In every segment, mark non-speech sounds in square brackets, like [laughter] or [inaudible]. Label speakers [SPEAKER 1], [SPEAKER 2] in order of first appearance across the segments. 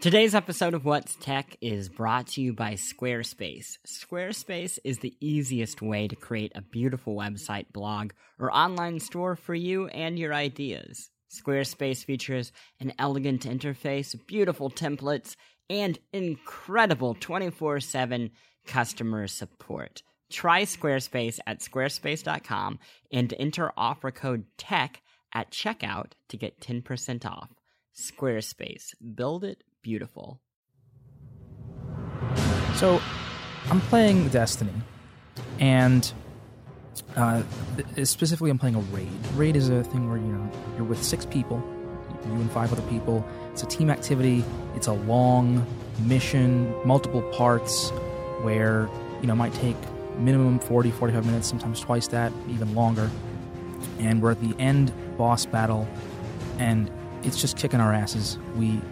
[SPEAKER 1] Today's episode of What's Tech is brought to you by Squarespace. Squarespace is the easiest way to create a beautiful website, blog, or online store for you and your ideas. Squarespace features an elegant interface, beautiful templates, and incredible 24 7 customer support. Try Squarespace at squarespace.com and enter offer code TECH at checkout to get 10% off. Squarespace. Build it beautiful.
[SPEAKER 2] So, I'm playing Destiny, and uh, specifically, I'm playing a raid. Raid is a thing where you know you're with six people, you and five other people. It's a team activity. It's a long mission, multiple parts, where you know might take minimum 40, 45 minutes, sometimes twice that, even longer. And we're at the end boss battle, and it's just kicking our asses. We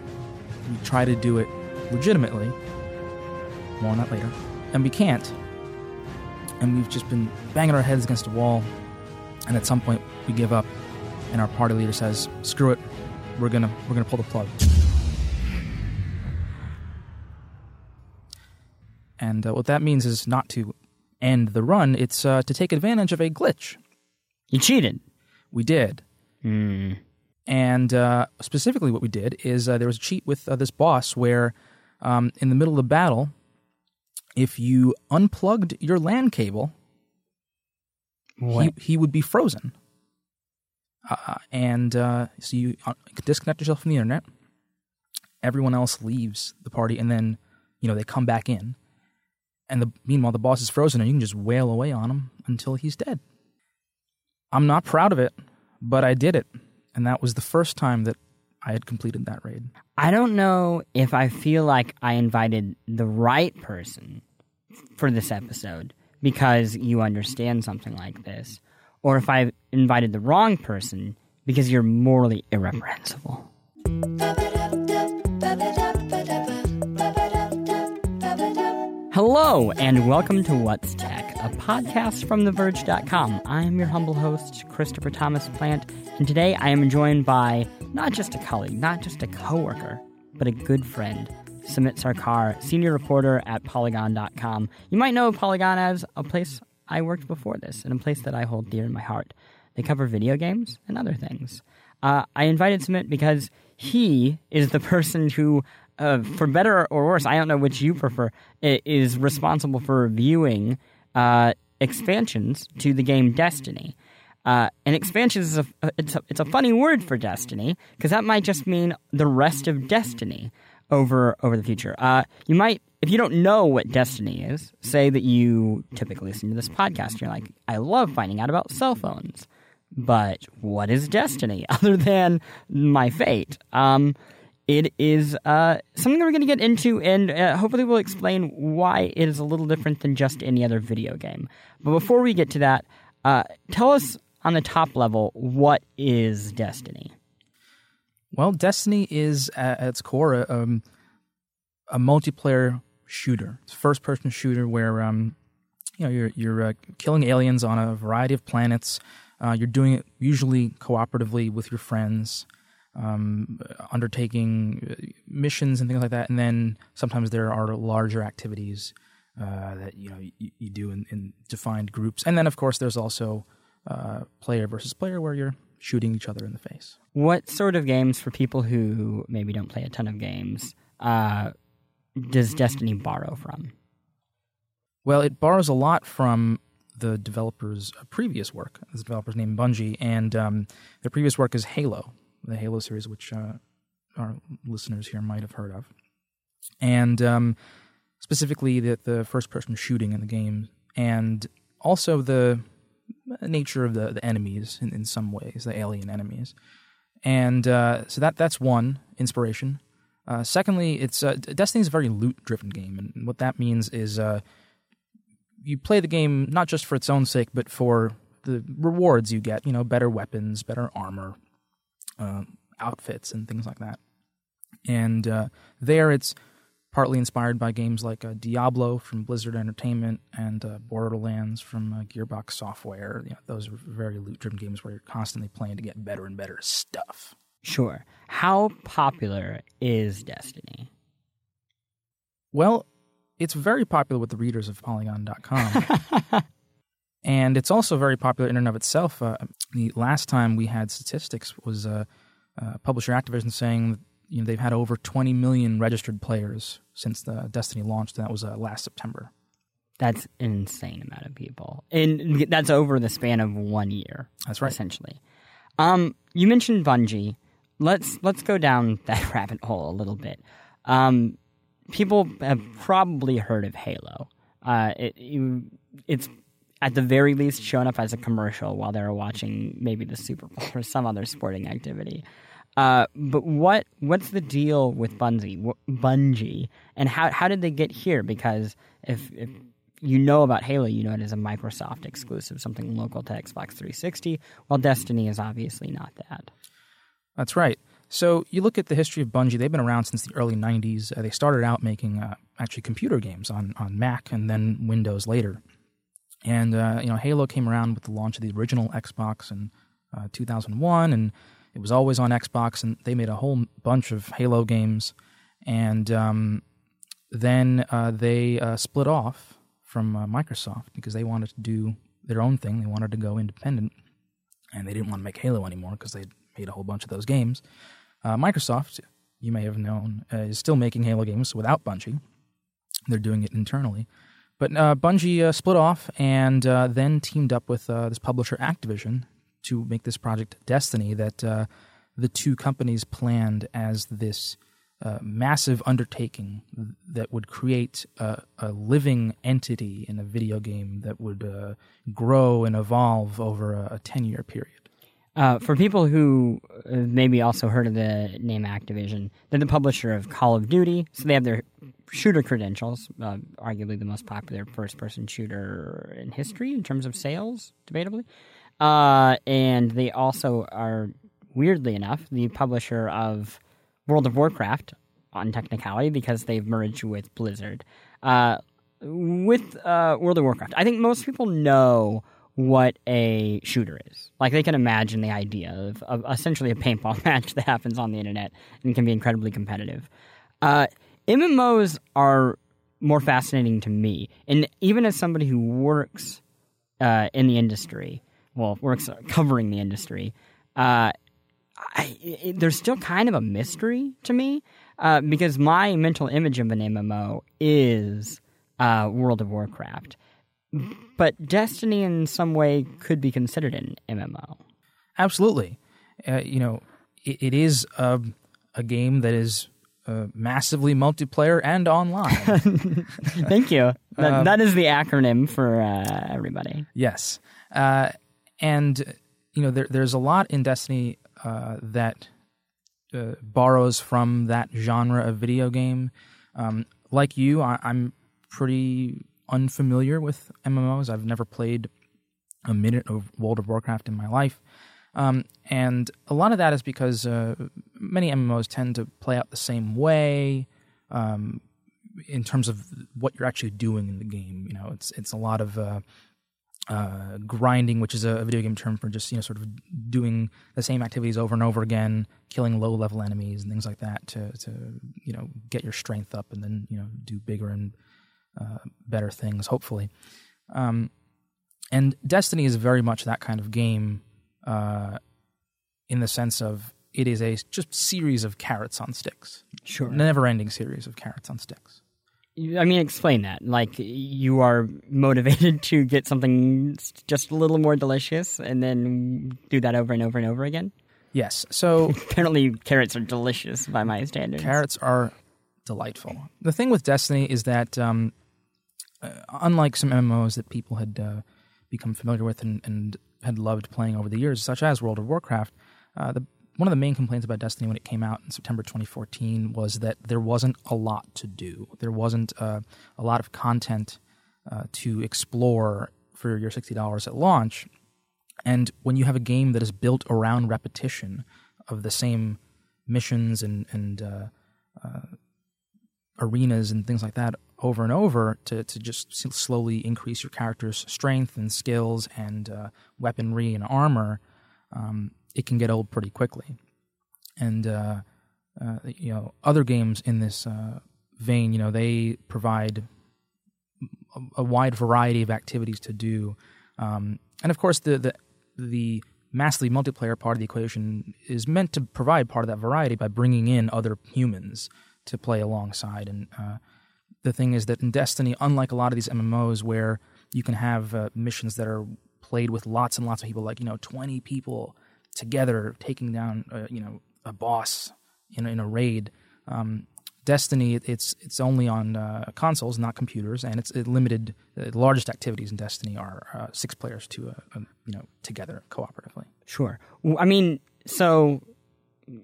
[SPEAKER 2] we try to do it legitimately. More on that later. And we can't. And we've just been banging our heads against a wall. And at some point, we give up. And our party leader says, "Screw it. We're gonna we're gonna pull the plug." And uh, what that means is not to end the run; it's uh, to take advantage of a glitch.
[SPEAKER 1] You cheated.
[SPEAKER 2] We did.
[SPEAKER 1] Hmm.
[SPEAKER 2] And uh, specifically, what we did is uh, there was a cheat with uh, this boss where, um, in the middle of the battle, if you unplugged your LAN cable, he, he would be frozen. Uh, and uh, so you uh, disconnect yourself from the internet. Everyone else leaves the party, and then you know they come back in. And the, meanwhile, the boss is frozen, and you can just wail away on him until he's dead. I'm not proud of it, but I did it and that was the first time that I had completed that raid.
[SPEAKER 1] I don't know if I feel like I invited the right person for this episode because you understand something like this, or if I invited the wrong person because you're morally irreprehensible. Hello, and welcome to What's Tech, a podcast from TheVerge.com. I'm your humble host, Christopher Thomas Plante, and today I am joined by not just a colleague, not just a coworker, but a good friend, Samit Sarkar, senior reporter at Polygon.com. You might know Polygon as a place I worked before this, and a place that I hold dear in my heart. They cover video games and other things. Uh, I invited Samit because he is the [laughs] person who uh, for better or worse, I don't know which you prefer, is responsible for reviewing uh, expansions to the game Destiny. Uh, and expansions is a it's a, it's a funny word for Destiny because that might just mean the rest of Destiny over over the future. Uh, you might, if you don't know what Destiny is, say that you typically listen to this podcast. You're like, I love finding out about cell phones, but what is Destiny [laughs] other than my fate? Um, it is uh, something that we're going to get into, and uh, hopefully we'll explain why it is a little different than just any other video game. But before we get to that, uh, tell us on the top level what is Destiny?
[SPEAKER 2] Well, Destiny is at its core a, um, a multiplayer shooter. It's a first-person shooter where um, you know you're you're uh, killing aliens on a variety of planets. Uh, you're doing it usually cooperatively with your friends um, undertaking uh, missions and things like that. And then sometimes there are larger activities uh, that you know you, you do in, in, defined groups. And then of course there's also uh, player versus player where you're shooting each other in the face.
[SPEAKER 1] What sort of games for people who maybe don't play a ton of games uh, does Destiny borrow from?
[SPEAKER 2] Well, it borrows a lot from the developer's previous work. This developer's named Bungie, and um, their previous work is Halo, the Halo series, which uh, our listeners here might have heard of, and um, specifically the the first person shooting in the game, and also the nature of the the enemies in, in some ways, the alien enemies, and uh, so that that's one inspiration. Uh, secondly, it's uh, Destiny is a very loot driven game, and what that means is uh, you play the game not just for its own sake, but for the rewards you get. You know, better weapons, better armor, uh, outfits and things like that. And uh, there, it's partly inspired by games like uh, Diablo from Blizzard Entertainment and uh, Borderlands from uh, Gearbox Software. You know, those are very loot-driven games where you're constantly playing to get better and better stuff.
[SPEAKER 1] Sure. How popular is Destiny?
[SPEAKER 2] Well, it's very popular with the readers of Polygon.com. [laughs] and it's also very popular in and of itself. Uh, the last time we had statistics was uh, uh, publisher Activision saying you know they've had over 20 million registered players since the Destiny launched, and that was uh, last September.
[SPEAKER 1] That's an insane amount of people, and that's over the span of one year.
[SPEAKER 2] That's right,
[SPEAKER 1] essentially. Um, you mentioned Bungie. Let's let's go down [laughs] that rabbit hole a little bit. Um, people have probably heard of Halo. Uh, it, it's at the very least shown up as a commercial while they were watching maybe the Super Bowl or some other sporting activity. Uh, but what what's the deal with Bungie, Bungie, and how how did they get here? Because if, if you know about Halo, you know it is a Microsoft exclusive, something local to Xbox 360. While Destiny is obviously not that.
[SPEAKER 2] That's right. So you look at the history of Bungie; they've been around since the early '90s. Uh, they started out making uh, actually computer games on on Mac and then Windows later. And uh, you know, Halo came around with the launch of the original Xbox in uh, 2001, and it was always on Xbox. And they made a whole bunch of Halo games, and um, then uh, they uh, split off from Microsoft because they wanted to do their own thing. They wanted to go independent, and they didn't want to make Halo anymore because they made a whole bunch of those games. Uh, Microsoft, you may have known, uh, is still making Halo games without Bungie. They're doing it internally. But uh, Bungie uh, split off and uh, then teamed up with uh, this publisher Activision to make this project Destiny that the two companies planned as this massive undertaking that would create a, a, living entity in a video game that would grow and evolve over a 10 year period.
[SPEAKER 1] Uh, for people who maybe also heard of the name Activision, they're the publisher of Call of Duty, so they have their shooter credentials, uh, arguably the most popular first-person shooter in history in terms of sales, debatably. Uh, and they also are, weirdly enough, the publisher of World of Warcraft on technicality because they've merged with Blizzard. Uh, with uh, World of Warcraft, I think most people know what a shooter is. Like they can imagine the idea of, of, essentially a paintball [laughs] match that happens on the internet and can be incredibly competitive. Uh, MMOs are more fascinating to me, and even as somebody who works uh, in the industry, well, works covering the industry, uh, I, it, there's still kind of a mystery to me uh, because my mental image of an MMO is uh, World of Warcraft but Destiny in some way could be considered an MMO.
[SPEAKER 2] Absolutely. Uh, you know, it, it is a, a game that is uh, massively multiplayer and online. [laughs]
[SPEAKER 1] Thank you. That, um, that is the acronym for uh, everybody.
[SPEAKER 2] Yes. Uh, and, you know, there, there's a lot in Destiny uh, that uh, borrows from that genre of video game. Um, like you, I, I'm pretty unfamiliar with MMOs. I've never played a minute of World of Warcraft in my life. Um, and a lot of that is because uh, many MMOs tend to play out the same way um, in terms of what you're actually doing in the game. You know, it's it's a lot of uh, uh, grinding, which is a video game term for just you know sort of doing the same activities over and over again, killing low level enemies and things like that to to you know get your strength up and then you know do bigger and uh, better things, hopefully. Um, and Destiny is very much that kind of game uh, in the sense of it is a just series of carrots on sticks.
[SPEAKER 1] Sure.
[SPEAKER 2] Never ending series of carrots on sticks.
[SPEAKER 1] I mean, explain that. Like, you are motivated [laughs] to get something just a little more delicious and then do that over and over and over again?
[SPEAKER 2] Yes. So. [laughs]
[SPEAKER 1] Apparently, carrots are delicious by my standards.
[SPEAKER 2] Carrots are delightful. The thing with Destiny is that um, unlike some MMOs that people had uh, become familiar with and, and, had loved playing over the years, such as World of Warcraft, uh, the, one of the main complaints about Destiny when it came out in September 2014 was that there wasn't a lot to do. There wasn't uh, a lot of content uh, to explore for your $60 at launch. And when you have a game that is built around repetition of the same missions and, and uh, arenas and things like that over and over to, to just slowly increase your character's strength and skills and uh, weaponry and armor, um, it can get old pretty quickly. And uh, uh, you know, other games in this uh, vein, you know, they provide a, a wide variety of activities to do, um, and of course, the the the massively multiplayer part of the equation is meant to provide part of that variety by bringing in other humans to play alongside. And uh, the thing is that in Destiny, unlike a lot of these MMOs where you can have uh, missions that are played with lots and lots of people, like you know, twenty people together taking down, uh, you know, a boss in in a raid. Um, Destiny, it's it's only on uh, consoles, not computers, and it's limited. Uh, the largest activities in Destiny are uh, six players to uh, you know together cooperatively.
[SPEAKER 1] Sure. I mean, so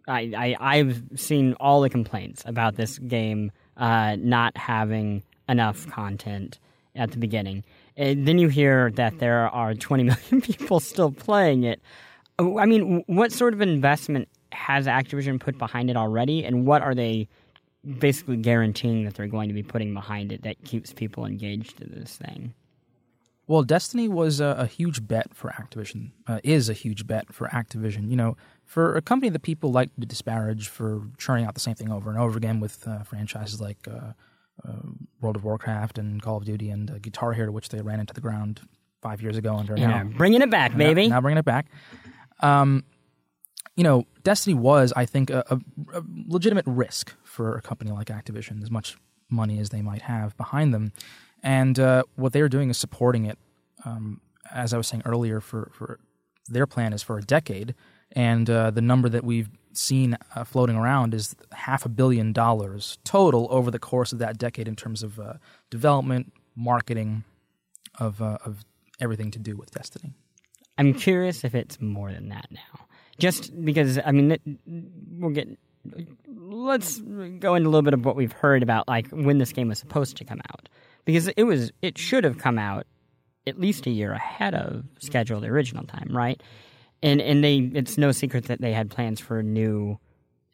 [SPEAKER 1] I, I have seen all the complaints about this game uh, not having enough content at the beginning. And then you hear that there are 20 [laughs] million people still playing it. I mean, what sort of investment has Activision put behind it already, and what are they? basically guaranteeing that they're going to be putting behind it that keeps people engaged in this thing.
[SPEAKER 2] Well, Destiny was a, a huge bet for Activision. Uh, is a huge bet for Activision. You know, for a company that people like to disparage for churning out the same thing over and over again with uh, franchises like uh, uh World of Warcraft and Call of Duty and uh, Guitar Hero, which they ran into the ground five years ago under
[SPEAKER 1] yeah, now bringing it back, baby.
[SPEAKER 2] Now, now bringing it back. Um, you know, Destiny was, I think, a, a, a, legitimate risk for a company like Activision, as much money as they might have behind them. And uh, what they're doing is supporting it. Um, as I was saying earlier, for, for their plan is for a decade, and uh, the number that we've seen uh, floating around is half a billion dollars total over the course of that decade in terms of uh, development, marketing, of uh, of everything to do with Destiny.
[SPEAKER 1] I'm curious if it's more than that now. Just because I mean we'll get let's go into a little bit of what we've heard about like when this game was supposed to come out. Because it was it should have come out at least a year ahead of schedule the original time right and and they it's no secret that they had plans for new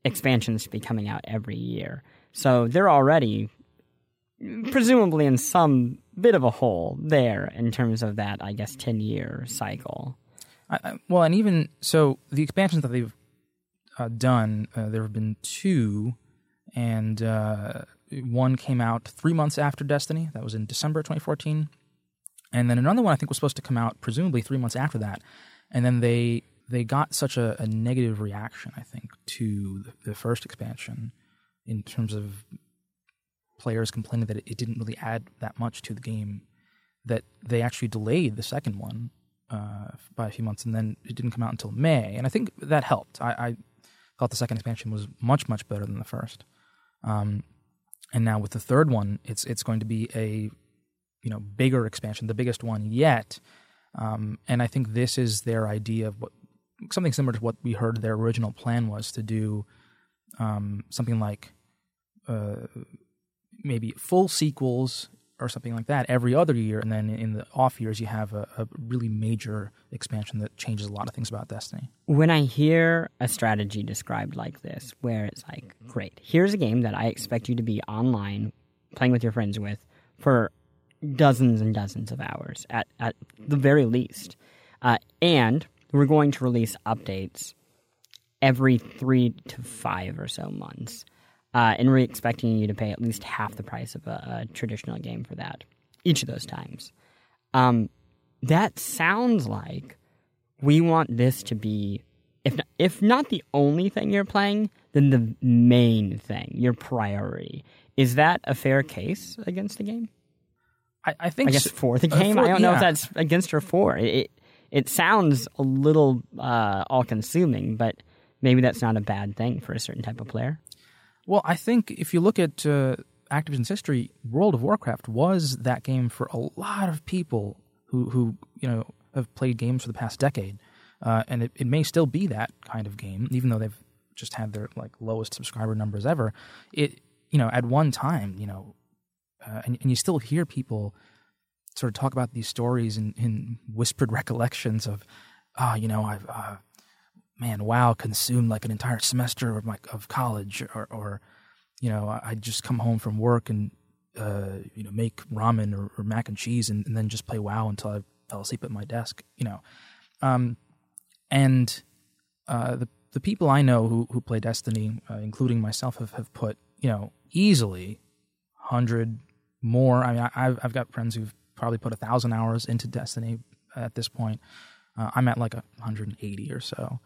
[SPEAKER 1] expansions to be coming out every year. So they're already presumably in some bit of a hole there in terms of that i guess 10 year cycle.
[SPEAKER 2] I, well, and even so, the expansions that they've uh, done, uh, there have been two, and uh, one came out three months after Destiny. That was in December 2014, and then another one I think was supposed to come out presumably three months after that, and then they they got such a, a negative reaction, I think, to the, first expansion in terms of players complaining that it, it didn't really add that much to the game that they actually delayed the second one uh, by a few months, and then it didn't come out until May. And I think that helped. I, I thought the second expansion was much much better than the first. Um, and now with the third one, it's it's going to be a you know bigger expansion, the biggest one yet. Um, and I think this is their idea of what something similar to what we heard their original plan was to do um, something like uh, maybe full sequels or something like that every other year, and then in the off years you have a, a, really major expansion that changes a lot of things about Destiny.
[SPEAKER 1] When I hear a strategy described like this, where it's like, great, here's a game that I expect you to be online playing with your friends with for dozens and dozens of hours at at the very least, uh, and we're going to release updates every three to five or so months uh, and we're expecting you to pay at least half the price of a, a traditional game for that each of those times. Um, that sounds like we want this to be, if not, if not the only thing you're playing, then the main thing, your priority. Is that a fair case against the game?
[SPEAKER 2] I, I think.
[SPEAKER 1] I guess for the game, uh, for, I don't yeah. know if that's against or for. It it, it sounds a little uh, all-consuming, but maybe that's not a bad thing for a certain type of player.
[SPEAKER 2] Well, I think if you look at uh, Activision's history, World of Warcraft was that game for a lot of people who, who you know, have played games for the past decade, uh, and it, it may still be that kind of game, even though they've just had their like lowest subscriber numbers ever. It, you know, at one time, you know, uh, and, and you still hear people sort of talk about these stories in, in whispered [laughs] recollections of, ah, oh, you know, I've uh, man, WoW consumed like an entire semester of my of college, or, or you know, I just come home from work and uh, you know make ramen or, or mac and cheese, and, and, then just play WoW until I fell asleep at my desk. You know, um, and uh, the the people I know who who play Destiny, uh, including myself, have have put you know easily hundred more. I mean, I, I've I've got friends who've probably put a thousand hours into Destiny at this point. Uh, I'm at like a 180 or so,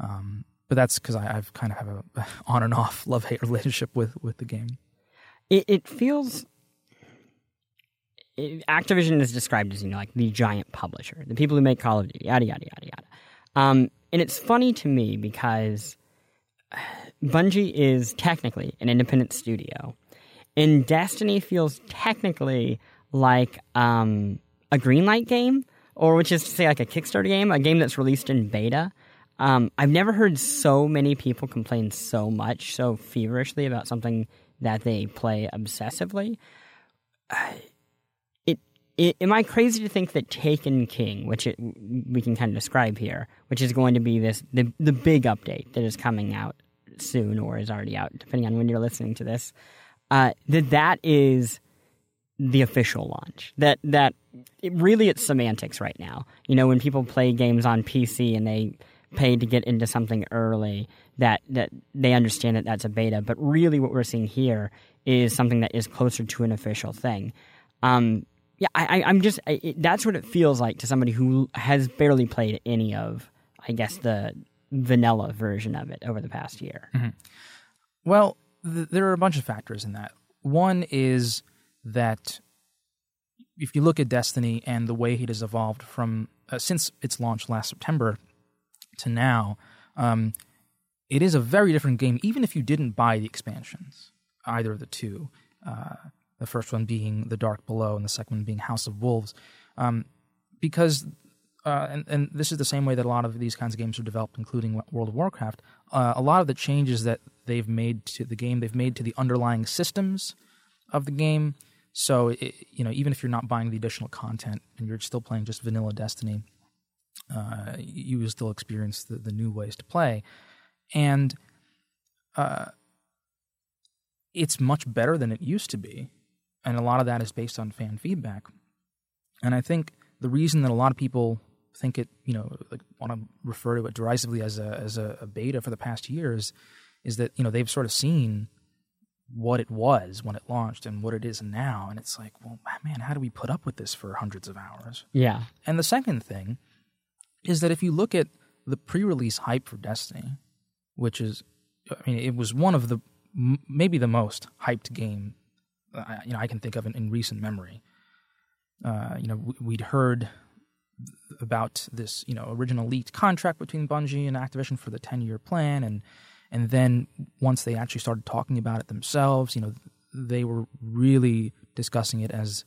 [SPEAKER 2] um, but that's because I've kind of have a [laughs] on and off love hate relationship with with the game.
[SPEAKER 1] It, it feels. Activision is described as you know like the giant publisher, the people who make Call of Duty, yada yada yada yada. Um, and it's funny to me because [sighs] Bungie is technically an independent studio, and Destiny feels technically like um, a Greenlight game, or which is to say, like a Kickstarter game, a game that's released in beta. Um, I've never heard so many people complain so much, so feverishly about something that they play obsessively. Uh, it, it, am I crazy to think that Taken King, which it, we can kind of describe here, which is going to be this the the big update that is coming out soon or is already out, depending on when you're listening to this, uh, that that is the official launch. That that it, really it's semantics right now. You know, when people play games on PC and they pay to get into something early, that that they understand that that's a beta. But really, what we're seeing here is something that is closer to an official thing. Um, yeah, I, am just I, it, that's what it feels like to somebody who has barely played any of, I guess the vanilla version of it over the past year.
[SPEAKER 2] Mm-hmm. Well, th- there are a bunch of factors in that. One is that if you look at Destiny and the way it has evolved from uh, since its launch last September to now, um, it is a very different game. Even if you didn't buy the expansions, either of the two, uh, the first one being The Dark Below and the second one being House of Wolves, um, because uh, and, and this is the same way that a lot of these kinds of games are developed, including World of Warcraft. Uh, a lot of the changes that they've made to the game, they've made to the underlying systems of the game, so, it, you know, even if you're not buying the additional content and you're still playing just vanilla Destiny, uh, you will still experience the, the new ways to play. And uh, it's much better than it used to be. And a lot of that is based on fan feedback. And I think the reason that a lot of people think it, you know, like want to refer to it derisively as a as a, a beta for the past years, is that you know they've sort of seen what it was when it launched and what it is now. And it's like, well, man, how do we put up with this for hundreds of hours?
[SPEAKER 1] Yeah.
[SPEAKER 2] And the second thing is that if you look at the pre release hype for Destiny, which is, I mean, it was one of the, maybe the most hyped game, uh, you know, I can think of in, in recent memory. Uh, you know, we'd heard about this, you know, original leaked contract between Bungie and Activision for the 10 year plan and, and then once they actually started talking about it themselves, you know, they were really discussing it as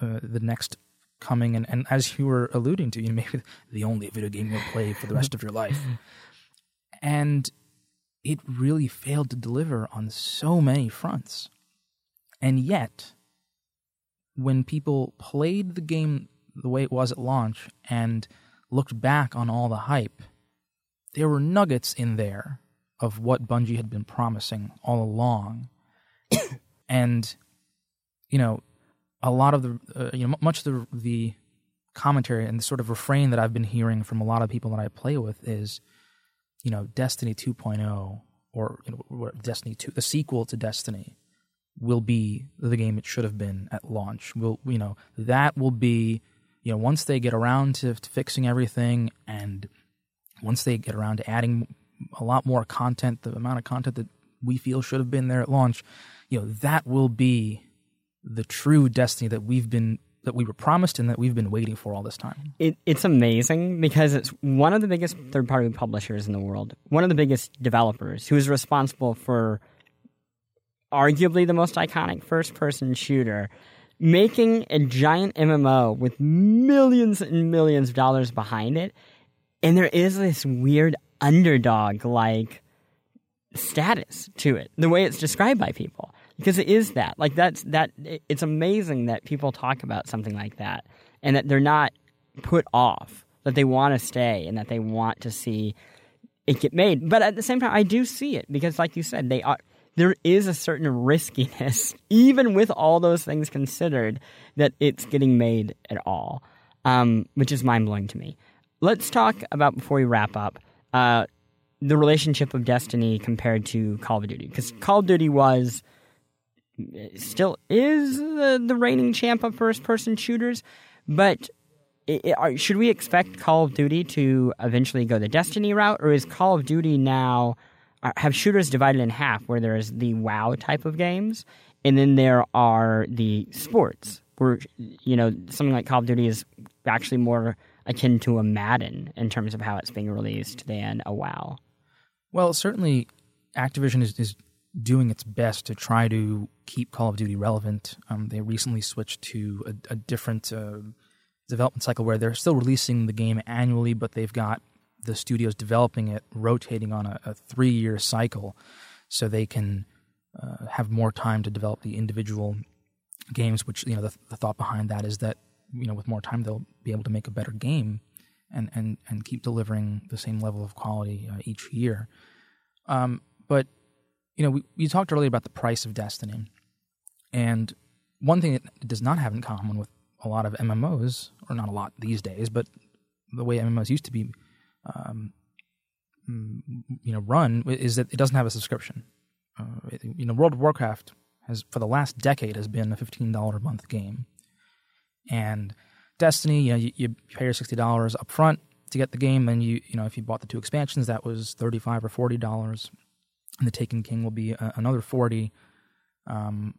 [SPEAKER 2] uh, the next coming, and, and as you were alluding to, you know, maybe the only video game you'll play for the rest of your life. [laughs] And it really failed to deliver on so many fronts. And yet, when people played the game the way it was at launch and looked back on all the hype, there were nuggets in there of what Bungie had been promising all along. [coughs] and, you know, a lot of the, uh, you know, much of the, the commentary and the sort of refrain that I've been hearing from a lot of people that I play with is, you know, Destiny 2.0 or, you know, Destiny 2, the sequel to Destiny will be the game it should have been at launch. Will, you know, that will be, you know, once they get around to, to fixing everything and once they get around to adding a lot more content, the amount of content that we feel should have been there at launch, you know, that will be the true destiny that we've been that we were promised and that we've been waiting for all this time.
[SPEAKER 1] It, it's amazing because it's one of the biggest third party publishers in the world, one of the biggest developers who is responsible for arguably the most iconic first person shooter, making a giant MMO with millions and millions of dollars behind it. And there is this weird underdog like status to it, the way it's described by people. Because it is that. Like that's that it's amazing that people talk about something like that and that they're not put off, that they want to stay and that they want to see it get made. But at the same time I do see it because like you said, they are there is a certain riskiness, [laughs] even with all those things considered, that it's getting made at all, um, which is mind blowing to me. Let's talk about before we wrap up uh, the relationship of Destiny compared to Call of Duty. Because Call of Duty was still is the, the reigning champ of first person shooters, but it, it, are, should we expect Call of Duty to eventually go the Destiny route, or is Call of Duty now have shooters divided in half, where there's the WoW type of games, and then there are the sports, where you know something like Call of Duty is actually more akin to a Madden in terms of how it's being released than a WoW.
[SPEAKER 2] Well, certainly, Activision is, is doing its best to try to keep Call of Duty relevant. Um, they recently switched to a, a different uh, development cycle where they're still releasing the game annually, but they've got the studios developing it rotating on a, a three year cycle so they can uh, have more time to develop the individual games. Which you know the, the thought behind that is that you know with more time they'll be able to make a better game and and and keep delivering the same level of quality uh, each year. Um, but you know, we, we talked earlier about the price of Destiny, and one thing it does not have in common with a lot of MMOs, or not a lot these days, but the way MMOs used to be, um, mm, you know, run is that it doesn't have a subscription. Uh, it, you know, World of Warcraft has for the last decade has been a fifteen dollar a month game, and Destiny, you know, you, you pay your sixty dollars up front to get the game, then you you know if you bought the two expansions, that was thirty five or forty dollars and the Taken King will be a, another 40. Um,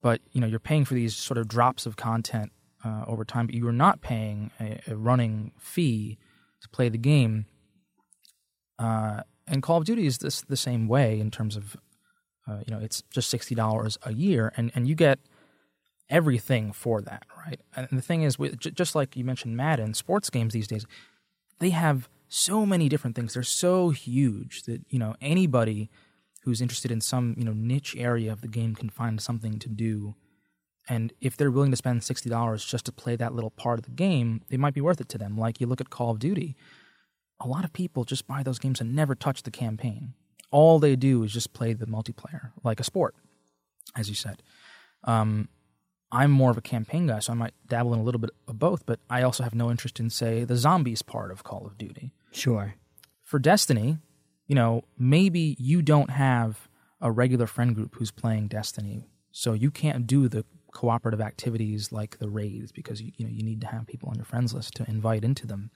[SPEAKER 2] but you know you're paying for these sort of drops of content uh, over time, but you are not paying a, a running fee to play the game. Uh, and Call of Duty is this the same way in terms of uh, you know it's just sixty dollars a year, and and you get everything for that, right? And the thing is, with, just like you mentioned, Madden sports games these days, they have so many different things. They're so huge that you know anybody who's interested in some you know niche area of the game can find something to do. And if they're willing to spend $60 just to play that little part of the game it might be worth it to them. Like you look at call of duty. A lot of people just buy those games and never touch the campaign. All they do is just play the multiplayer like a sport as you said. Um, i'm more of a campaign guy so i might dabble in a little bit of both but i also have no interest in say the zombies part of call of duty
[SPEAKER 1] sure
[SPEAKER 2] for destiny you know, maybe you don't have a regular friend group who's playing Destiny, so you can't do the cooperative activities like the raids because you, you know you need to have people on your friends list to invite into them.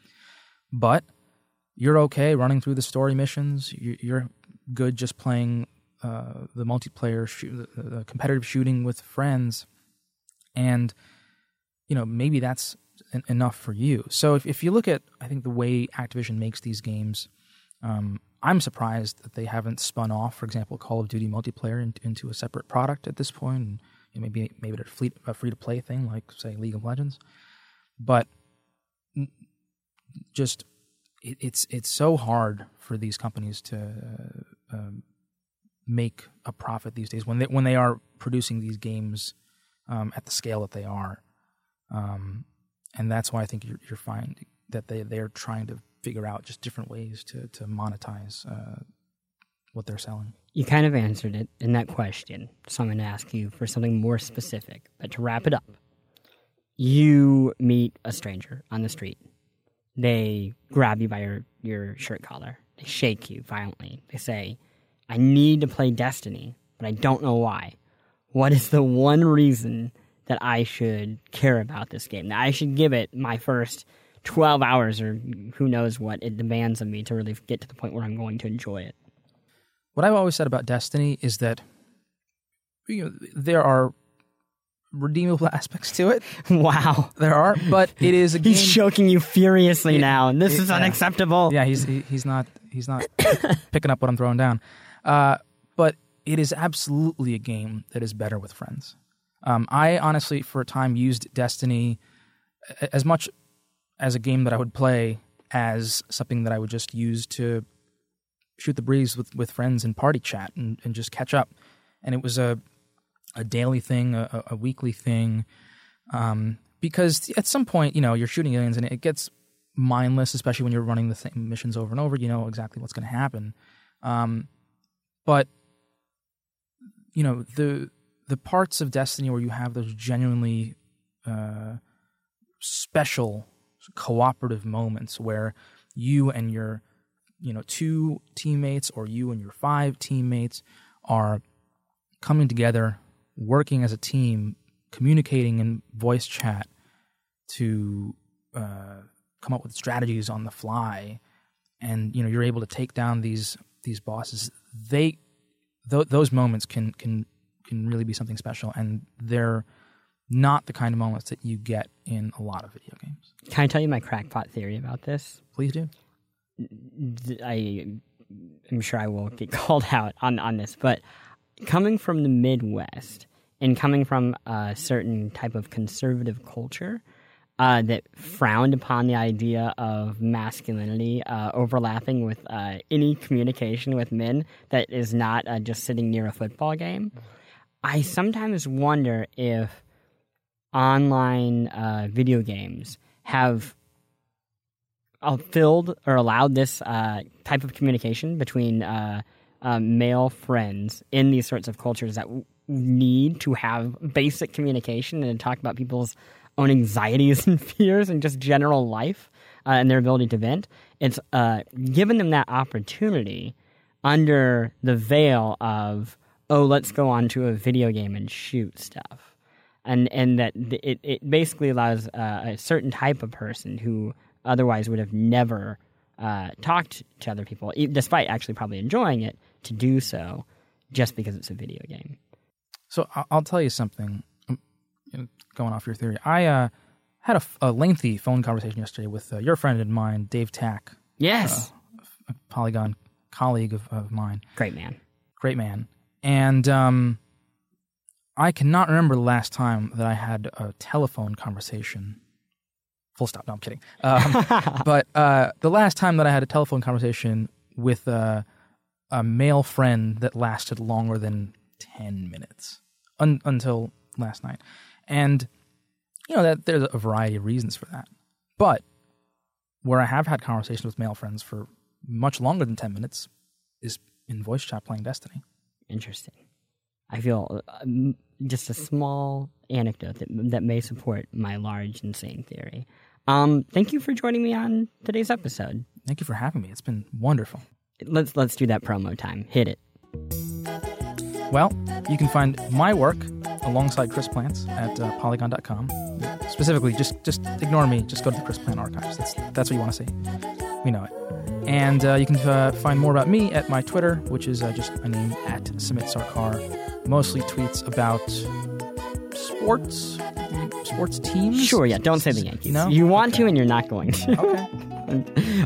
[SPEAKER 2] But you're okay running through the story missions. You're good just playing uh, the multiplayer, shoot, the competitive shooting with friends, and you know maybe that's enough for you. So if if you look at I think the way Activision makes these games, um, I'm surprised that they haven't spun off, for example, Call of Duty multiplayer in, into a separate product at this point, and you know, maybe maybe a, a free to play thing like say League of Legends. But just it, it's it's so hard for these companies to uh, um, make a profit these days when they when they are producing these games um, at the scale that they are, um, and that's why I think you're, you're finding that they they're trying to figure out just different ways to to monetize uh, what they're selling.
[SPEAKER 1] You kind of answered it in that question, so I'm going to ask you for something more specific. But to wrap it up, you meet a stranger on the street. They grab you by your, your shirt collar. They shake you violently. They say, I need to play Destiny, but I don't know why. What is the one reason that I should care about this game? That I should give it my first 12 hours or who knows what it demands of me to really get to the point where I'm going to enjoy it.
[SPEAKER 2] What I've always said about Destiny is that you know, there are redeemable [laughs] aspects to it. [laughs]
[SPEAKER 1] Wow,
[SPEAKER 2] there are, but it is a [laughs] game.
[SPEAKER 1] He's choking you furiously it, now, and this it, is unacceptable.
[SPEAKER 2] Yeah, he's he, he's not he's not [coughs] picking up what I'm throwing down. Uh, it is absolutely a game that is better with friends. Um, I honestly, for a time, used Destiny as much as a game that I would play as something that I would just use to shoot the breeze with, with friends and party chat and, and just catch up. And it was a a daily thing, a, a weekly thing, um, because at some point, you know, you're shooting aliens and it gets mindless, especially when you're running the same missions over and over. You know exactly what's going to happen. Um, but you know the the parts of Destiny where you have those genuinely uh, special cooperative moments where you and your you know two teammates or you and your five teammates are coming together working as a team, communicating in voice chat to uh, come up with strategies on the fly, and you know you're able to take down these these bosses. They th- those moments can can can really be something special, and they're not the kind of moments that you get in a lot of video games.
[SPEAKER 1] Can I tell you my crackpot theory about this?
[SPEAKER 2] Please do.
[SPEAKER 1] I am sure I will get [laughs] called out on, on this, but coming from the Midwest and coming from a certain type of conservative culture uh, that frowned upon the idea of masculinity uh, overlapping with uh, any communication with men that is not uh, just sitting near a football game, I sometimes wonder if online uh, video games have filled or allowed this uh, type of communication between male friends in these sorts of cultures that w- need to have basic communication and talk about people's own anxieties [laughs] and fears and just general life uh, and their ability to vent. It's uh, given them that opportunity under the veil of, oh, let's go on to a video game and shoot stuff. And, and that it, it basically allows uh, a certain type of person who otherwise would have never uh, talked to other people, despite actually probably enjoying it, to do so just because it's a video game.
[SPEAKER 2] So I'll tell you something. Going off your theory, I uh, had a, a, lengthy phone conversation yesterday with uh, your friend and mine, Dave Tach.
[SPEAKER 1] Yes,
[SPEAKER 2] uh, a Polygon colleague of, of mine.
[SPEAKER 1] Great man.
[SPEAKER 2] Great man. And um, I cannot remember the last time that I had a telephone conversation. Full stop. No, I'm kidding. Um, [laughs] but uh, the last time that I had a telephone conversation with a, a male friend that lasted longer than 10 minutes un- until last night. And, you know, that there's a variety of reasons for that. But where I have had conversations with male friends for much longer than 10 minutes is in voice chat playing Destiny.
[SPEAKER 1] Interesting. I feel uh, just a small anecdote that that may support my large insane theory. Um, thank you for joining me on today's episode.
[SPEAKER 2] Thank you for having me. It's been wonderful.
[SPEAKER 1] Let's let's do that promo time. Hit it.
[SPEAKER 2] Well, you can find my work alongside Chris Plante's at uh, polygon.com. Specifically, just just ignore me. Just go to the Chris Plante archives. That's that's what you want to see. We know it. And uh, you can uh, find more about me at my Twitter, which is uh, just my name at Samit Sarkar. Mostly tweets about sports, sports teams.
[SPEAKER 1] Sure, yeah. Don't say the Yankees.
[SPEAKER 2] No?
[SPEAKER 1] You want
[SPEAKER 2] Okay.
[SPEAKER 1] to, and you're not going to.
[SPEAKER 2] Okay. [laughs]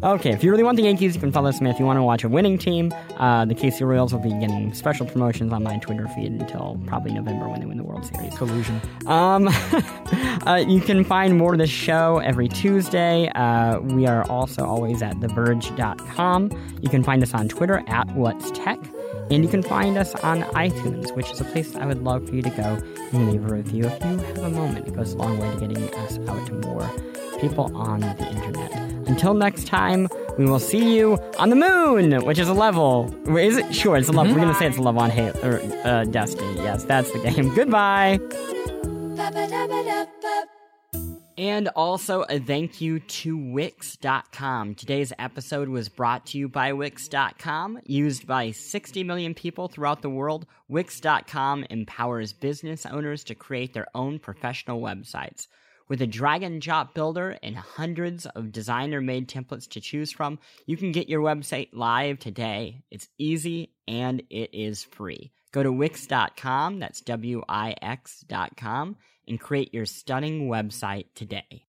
[SPEAKER 1] okay, if you really want the Yankees, you can follow Samit. If you want to watch a winning team, uh, the KC Royals will be getting special promotions on my Twitter feed until probably November when they win the World Series.
[SPEAKER 2] Collusion.
[SPEAKER 1] Um, [laughs] uh, you can find more of the show every Tuesday. Uh, we are also always at TheVerge.com. You can find us on Twitter at What's Tech. And you can find us on iTunes, which is a place I would love for you to go and leave a review if you have a moment. It goes a long way to getting us out to more people on the internet. Until next time, we will see you on the moon, which is a level. Is it? Sure, it's a level. We're going to say it's a level on Halo, or, uh, Destiny. Yes, that's the game. [laughs] Goodbye. And also a thank you to Wix.com. Today's episode was brought to you by Wix.com. Used by 60 million people throughout the world, Wix.com empowers business owners to create their own professional websites. With a drag and drop builder and hundreds of designer made templates to choose from, you can get your website live today. It's easy and it is free. Go to Wix.com, that's W I X.com, and create your stunning website today.